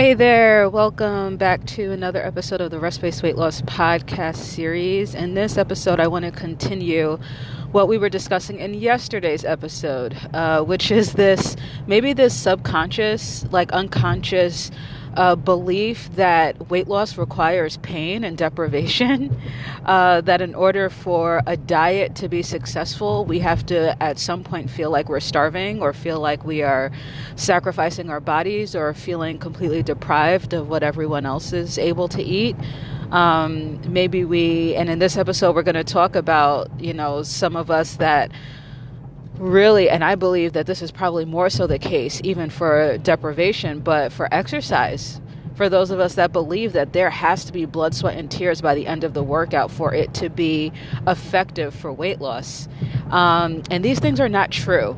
Hey there, welcome back to another episode of the Rest Based Weight Loss Podcast series. In this episode, I want to continue what we were discussing in yesterday's episode, uh, which is this maybe this subconscious, like unconscious uh, belief that weight loss requires pain and deprivation. Uh, that in order for a diet to be successful, we have to at some point feel like we're starving or feel like we are sacrificing our bodies or feeling completely deprived of what everyone else is able to eat. Um, maybe we, and in this episode, we're going to talk about, you know, some of us that really, and I believe that this is probably more so the case even for deprivation, but for exercise. For those of us that believe that there has to be blood, sweat, and tears by the end of the workout for it to be effective for weight loss. Um, and these things are not true.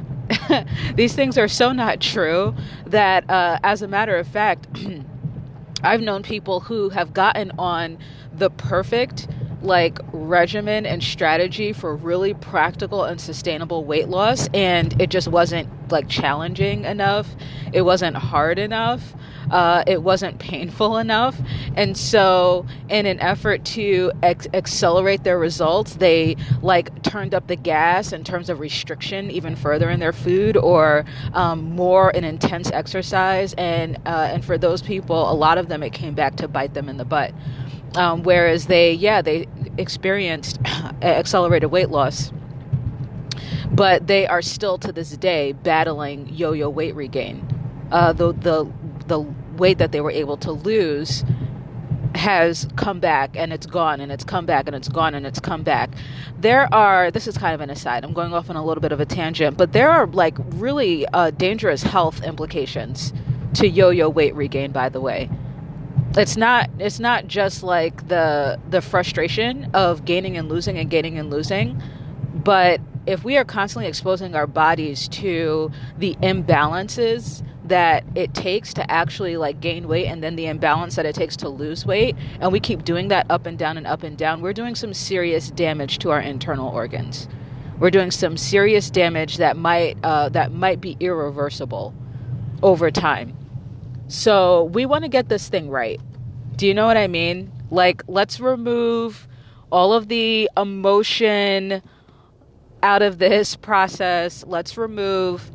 these things are so not true that, uh, as a matter of fact, I've known people who have gotten on the perfect like regimen and strategy for really practical and sustainable weight loss and it just wasn't like challenging enough. It wasn't hard enough. Uh, it wasn't painful enough. And so in an effort to ex- accelerate their results they like turned up the gas in terms of restriction even further in their food or um, more an intense exercise. And uh, and for those people a lot of them it came back to bite them in the butt um, whereas they, yeah, they experienced accelerated weight loss, but they are still to this day battling yo-yo weight regain. Uh, the the the weight that they were able to lose has come back and it's gone and it's come back and it's gone and it's come back. There are, this is kind of an aside, I'm going off on a little bit of a tangent, but there are like really uh, dangerous health implications to yo yo weight regain, by the way it's not it's not just like the the frustration of gaining and losing and gaining and losing but if we are constantly exposing our bodies to the imbalances that it takes to actually like gain weight and then the imbalance that it takes to lose weight and we keep doing that up and down and up and down we're doing some serious damage to our internal organs. We're doing some serious damage that might uh, that might be irreversible over time so we want to get this thing right. Do you know what I mean? Like, let's remove all of the emotion out of this process. Let's remove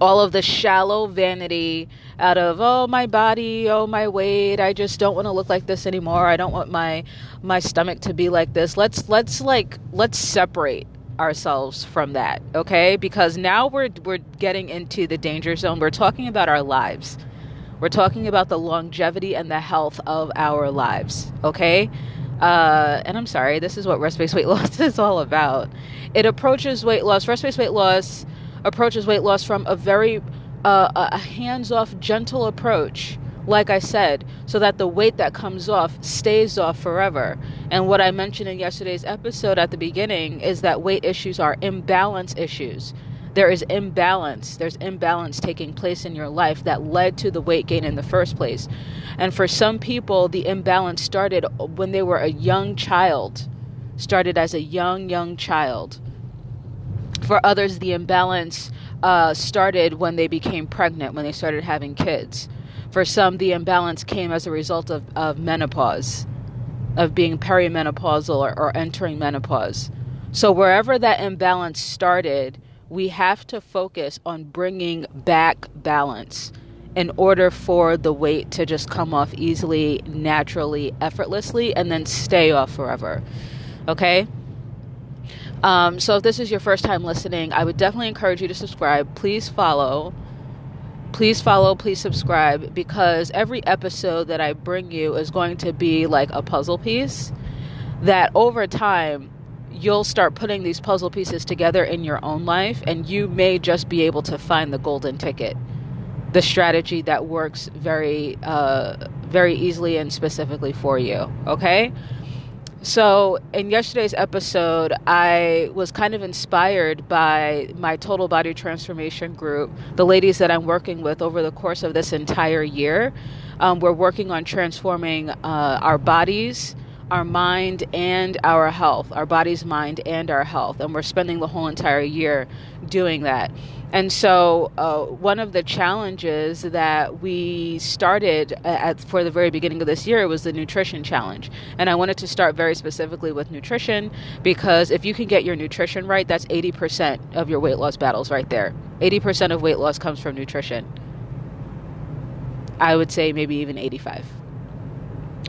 all of the shallow vanity out of oh my body oh my weight i just don't want to look like this anymore i don't want my my stomach to be like this let's let's like let's separate ourselves from that okay because now we're we're getting into the danger zone we're talking about our lives we're talking about the longevity and the health of our lives, okay? Uh, and I'm sorry, this is what rest based weight loss is all about. It approaches weight loss, rest based weight loss approaches weight loss from a very uh, a hands off, gentle approach, like I said, so that the weight that comes off stays off forever. And what I mentioned in yesterday's episode at the beginning is that weight issues are imbalance issues there is imbalance. There's imbalance taking place in your life that led to the weight gain in the first place. And for some people, the imbalance started when they were a young child, started as a young, young child. For others, the imbalance uh, started when they became pregnant, when they started having kids. For some, the imbalance came as a result of, of menopause, of being perimenopausal or, or entering menopause. So, wherever that imbalance started, we have to focus on bringing back balance in order for the weight to just come off easily, naturally, effortlessly, and then stay off forever. Okay? Um, so if this is your first time listening, I would definitely encourage you to subscribe. Please follow. Please follow, please subscribe because every episode that I bring you is going to be like a puzzle piece that over time you'll start putting these puzzle pieces together in your own life and you may just be able to find the golden ticket. The strategy that works very uh, very easily and specifically for you okay? So in yesterday's episode i was kind of inspired by my total body transformation group the ladies that i'm working with over the course of this entire year. Um, we're working on transforming uh, our bodies our mind and our health, our body's mind and our health. And we're spending the whole entire year doing that. And so, uh, one of the challenges that we started at, for the very beginning of this year was the nutrition challenge. And I wanted to start very specifically with nutrition because if you can get your nutrition right, that's 80% of your weight loss battles right there. 80% of weight loss comes from nutrition. I would say maybe even 85.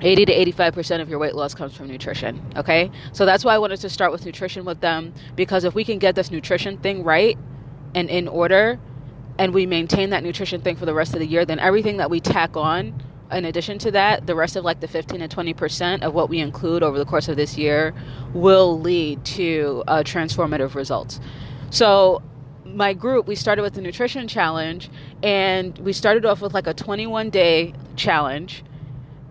80 to 85% of your weight loss comes from nutrition. Okay. So that's why I wanted to start with nutrition with them because if we can get this nutrition thing right and in order and we maintain that nutrition thing for the rest of the year, then everything that we tack on in addition to that, the rest of like the 15 to 20% of what we include over the course of this year will lead to uh, transformative results. So, my group, we started with the nutrition challenge and we started off with like a 21 day challenge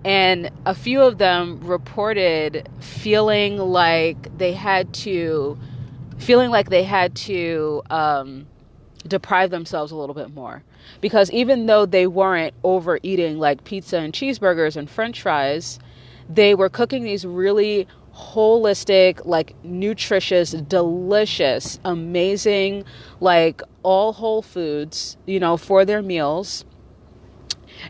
and a few of them reported feeling like they had to feeling like they had to um, deprive themselves a little bit more. Because even though they weren't overeating like pizza and cheeseburgers and french fries they were cooking these really holistic like nutritious delicious amazing like all whole foods you know for their meals.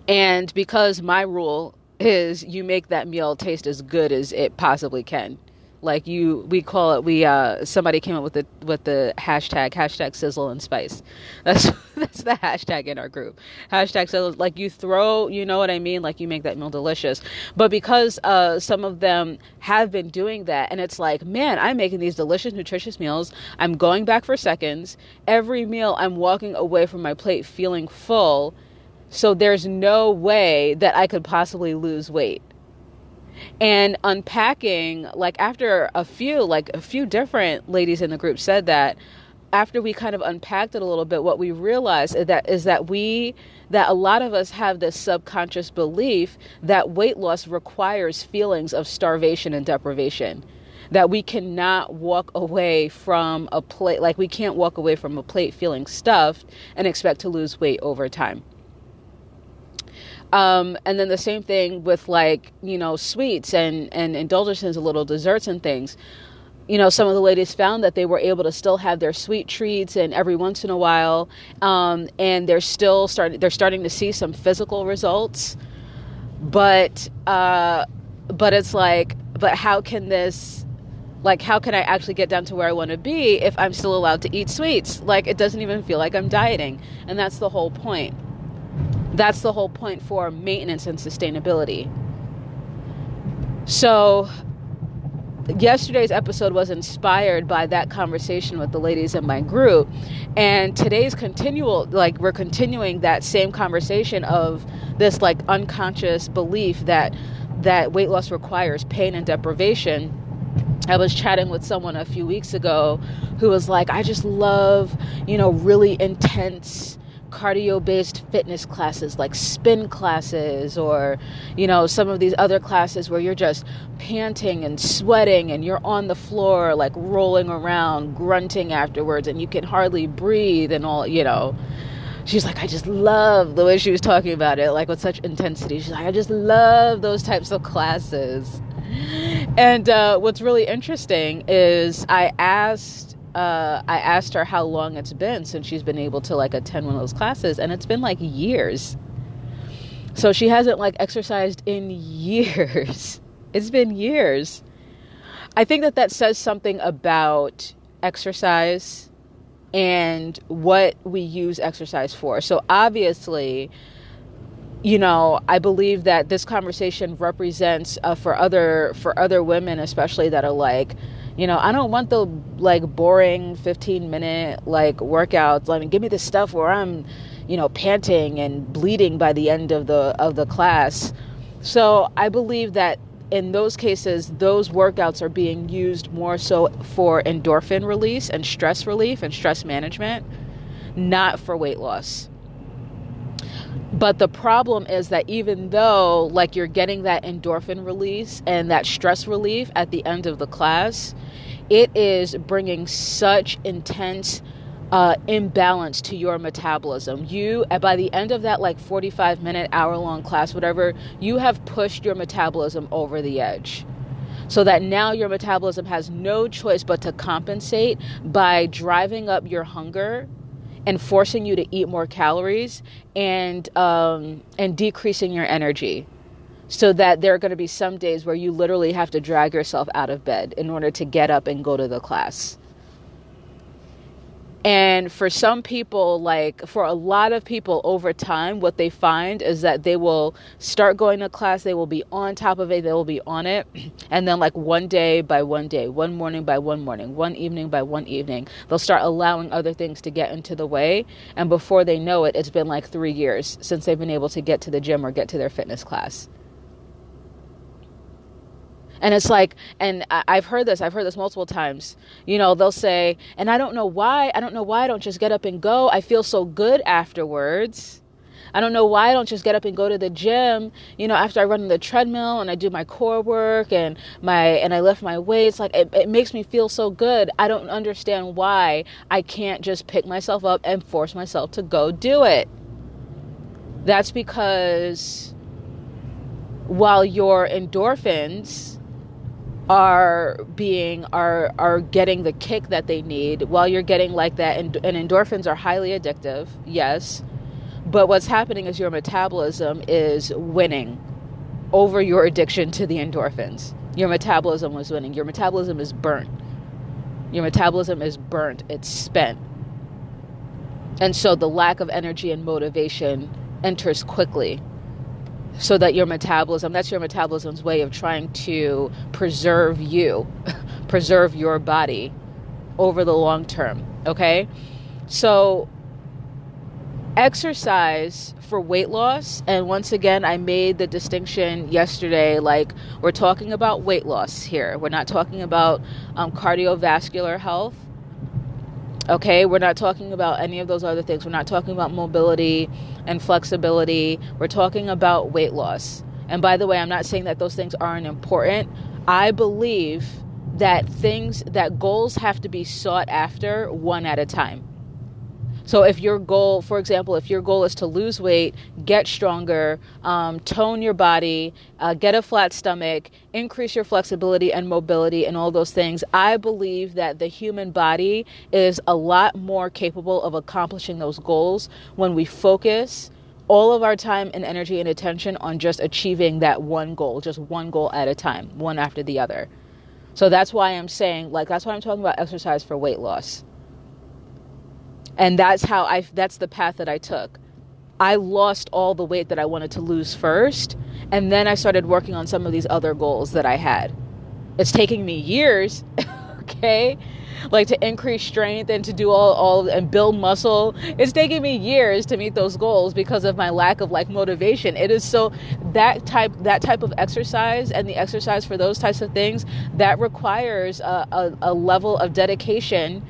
And because my rule is you make that meal taste as good as it possibly can. Like you, we call it. We uh, somebody came up with the with the hashtag hashtag sizzle and spice. That's that's the hashtag in our group. Hashtag sizzle. Like you throw, you know what I mean. Like you make that meal delicious. But because uh, some of them have been doing that, and it's like, man, I'm making these delicious, nutritious meals. I'm going back for seconds. Every meal, I'm walking away from my plate feeling full so there's no way that I could possibly lose weight. And unpacking, like after a few, like a few different ladies in the group said that, after we kind of unpacked it a little bit, what we realized is that is that we that a lot of us have this subconscious belief that weight loss requires feelings of starvation and deprivation. That we cannot walk away from a plate like we can't walk away from a plate feeling stuffed and expect to lose weight over time. Um, and then the same thing with like, you know, sweets and, and indulgences, little desserts and things. You know, some of the ladies found that they were able to still have their sweet treats and every once in a while, um, and they're still starting. They're starting to see some physical results, but uh, but it's like, but how can this like how can i actually get down to where i want to be if i'm still allowed to eat sweets like it doesn't even feel like i'm dieting and that's the whole point that's the whole point for maintenance and sustainability. So, yesterday's episode was inspired by that conversation with the ladies in my group and today's continual like we're continuing that same conversation of this like unconscious belief that that weight loss requires pain and deprivation I was chatting with someone a few weeks ago who was like, I just love, you know, really intense cardio based fitness classes like spin classes or you know some of these other classes where you're just panting and sweating and you're on the floor like rolling around grunting afterwards and you can hardly breathe and all you know. She's like i just love the way she was talking about it like with such intensity. She's like i just love those types of classes. And uh, what's really interesting is i asked uh, I asked her how long it's been since she's been able to like attend one of those classes, and it's been like years. So she hasn't like exercised in years. It's been years. I think that that says something about exercise and what we use exercise for. So obviously, you know, I believe that this conversation represents uh, for other for other women, especially that are like you know, I don't want the like boring 15 minute like workouts. I mean, give me the stuff where I'm, you know, panting and bleeding by the end of the of the class. So, I believe that in those cases, those workouts are being used more so for endorphin release and stress relief and stress management, not for weight loss. But the problem is that even though like you're getting that endorphin release and that stress relief at the end of the class, it is bringing such intense uh, imbalance to your metabolism. You, by the end of that like 45 minute, hour long class, whatever, you have pushed your metabolism over the edge. So that now your metabolism has no choice but to compensate by driving up your hunger and forcing you to eat more calories and um, and decreasing your energy so that there are going to be some days where you literally have to drag yourself out of bed in order to get up and go to the class and for some people, like for a lot of people over time, what they find is that they will start going to class, they will be on top of it, they will be on it. And then, like one day by one day, one morning by one morning, one evening by one evening, they'll start allowing other things to get into the way. And before they know it, it's been like three years since they've been able to get to the gym or get to their fitness class. And it's like, and I've heard this, I've heard this multiple times. You know, they'll say, and I don't know why, I don't know why I don't just get up and go. I feel so good afterwards. I don't know why I don't just get up and go to the gym, you know, after I run the treadmill and I do my core work and my and I lift my weights. Like it, it makes me feel so good. I don't understand why I can't just pick myself up and force myself to go do it. That's because while your endorphins are being are are getting the kick that they need. While you're getting like that and, and endorphins are highly addictive yes. But what's happening is your metabolism is winning over your addiction to the endorphins. Your metabolism was winning. Your metabolism is burnt. Your metabolism is burnt. It's spent. And so the lack of energy and motivation enters quickly so that your metabolism that's your metabolism's way of trying to preserve you preserve your body over the long term okay? So exercise for weight loss and once again i made the distinction yesterday like we're talking about weight loss here. We're not talking about um, cardiovascular health Okay, we're not talking about any of those other things. We're not talking about mobility and flexibility. We're talking about weight loss. And by the way, I'm not saying that those things aren't important. I believe that things, that goals have to be sought after one at a time. So, if your goal, for example, if your goal is to lose weight, get stronger, um, tone your body, uh, get a flat stomach, increase your flexibility and mobility, and all those things, I believe that the human body is a lot more capable of accomplishing those goals when we focus all of our time and energy and attention on just achieving that one goal, just one goal at a time, one after the other. So that's why I'm saying, like, that's why I'm talking about exercise for weight loss and that's how i that's the path that i took. I lost all the weight that i wanted to lose first and then i started working on some of these other goals that i had. It's taking me years okay? Like to increase strength and to do all, all and build muscle. It's taking me years to meet those goals because of my lack of like motivation. It is so that type that type of exercise and the exercise for those types of things that requires a, a, a level of dedication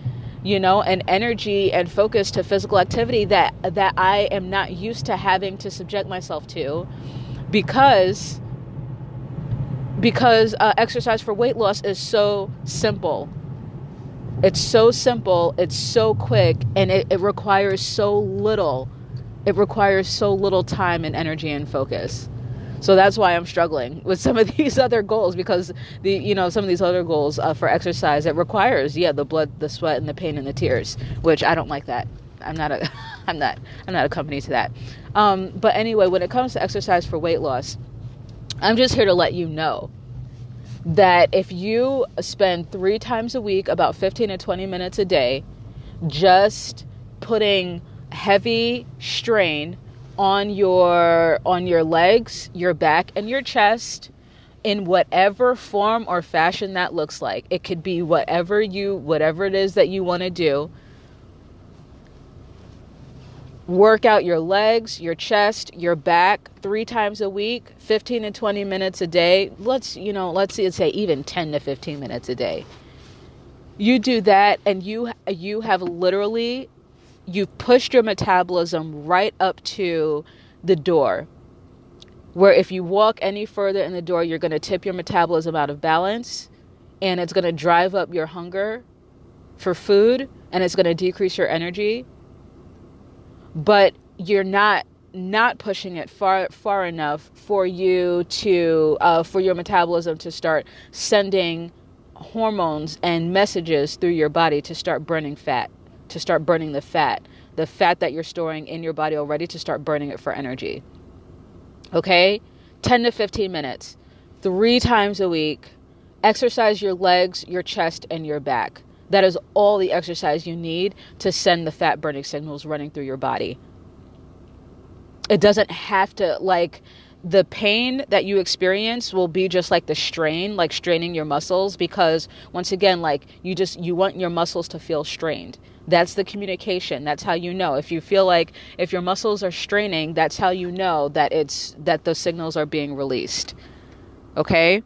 you know, and energy and focus to physical activity that that I am not used to having to subject myself to because because uh, exercise for weight loss is so simple. It's so simple, it's so quick, and it, it requires so little. It requires so little time and energy and focus. So that's why I'm struggling with some of these other goals because the you know some of these other goals uh, for exercise it requires yeah the blood, the sweat, and the pain and the tears, which I don't like that. I'm not a I'm not I'm not a company to that. Um, but anyway, when it comes to exercise for weight loss, I'm just here to let you know that if you spend three times a week, about 15 to 20 minutes a day, just putting heavy strain on your on your legs, your back and your chest in whatever form or fashion that looks like. It could be whatever you whatever it is that you want to do. Work out your legs, your chest, your back 3 times a week, 15 to 20 minutes a day. Let's, you know, let's say even 10 to 15 minutes a day. You do that and you you have literally you've pushed your metabolism right up to the door. Where if you walk any further in the door, you're going to tip your metabolism out of balance and it's going to drive up your hunger for food and it's going to decrease your energy. But you're not not pushing it far far enough for you to uh, for your metabolism to start sending hormones and messages through your body to start burning fat to start burning the fat the fat that you're storing in your body already to start burning it for energy. Okay? 10 to 15 minutes, three times a week. Exercise your legs, your chest, and your back. That is all the exercise you need to send the fat burning signals running through your body. It doesn't have to, like, the pain that you experience will be just like the strain, like straining your muscles, because once again, like, you just, you want your muscles to feel strained. That's the communication. That's how you know. If you feel like if your muscles are straining, that's how you know that it's that those signals are being released. Okay?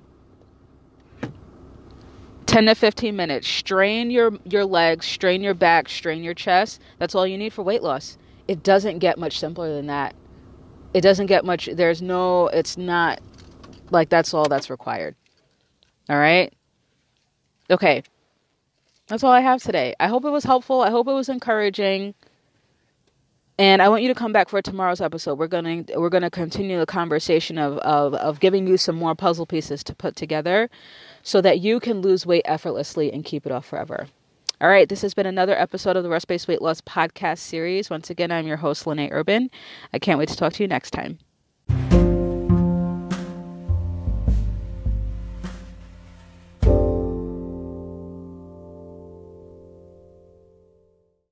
10 to 15 minutes. Strain your your legs, strain your back, strain your chest. That's all you need for weight loss. It doesn't get much simpler than that. It doesn't get much there's no it's not like that's all that's required. All right? Okay. That's all I have today. I hope it was helpful. I hope it was encouraging. And I want you to come back for tomorrow's episode. We're gonna we're gonna continue the conversation of, of, of giving you some more puzzle pieces to put together so that you can lose weight effortlessly and keep it off forever. All right, this has been another episode of the Rest Based Weight Loss Podcast series. Once again, I'm your host, Lene Urban. I can't wait to talk to you next time.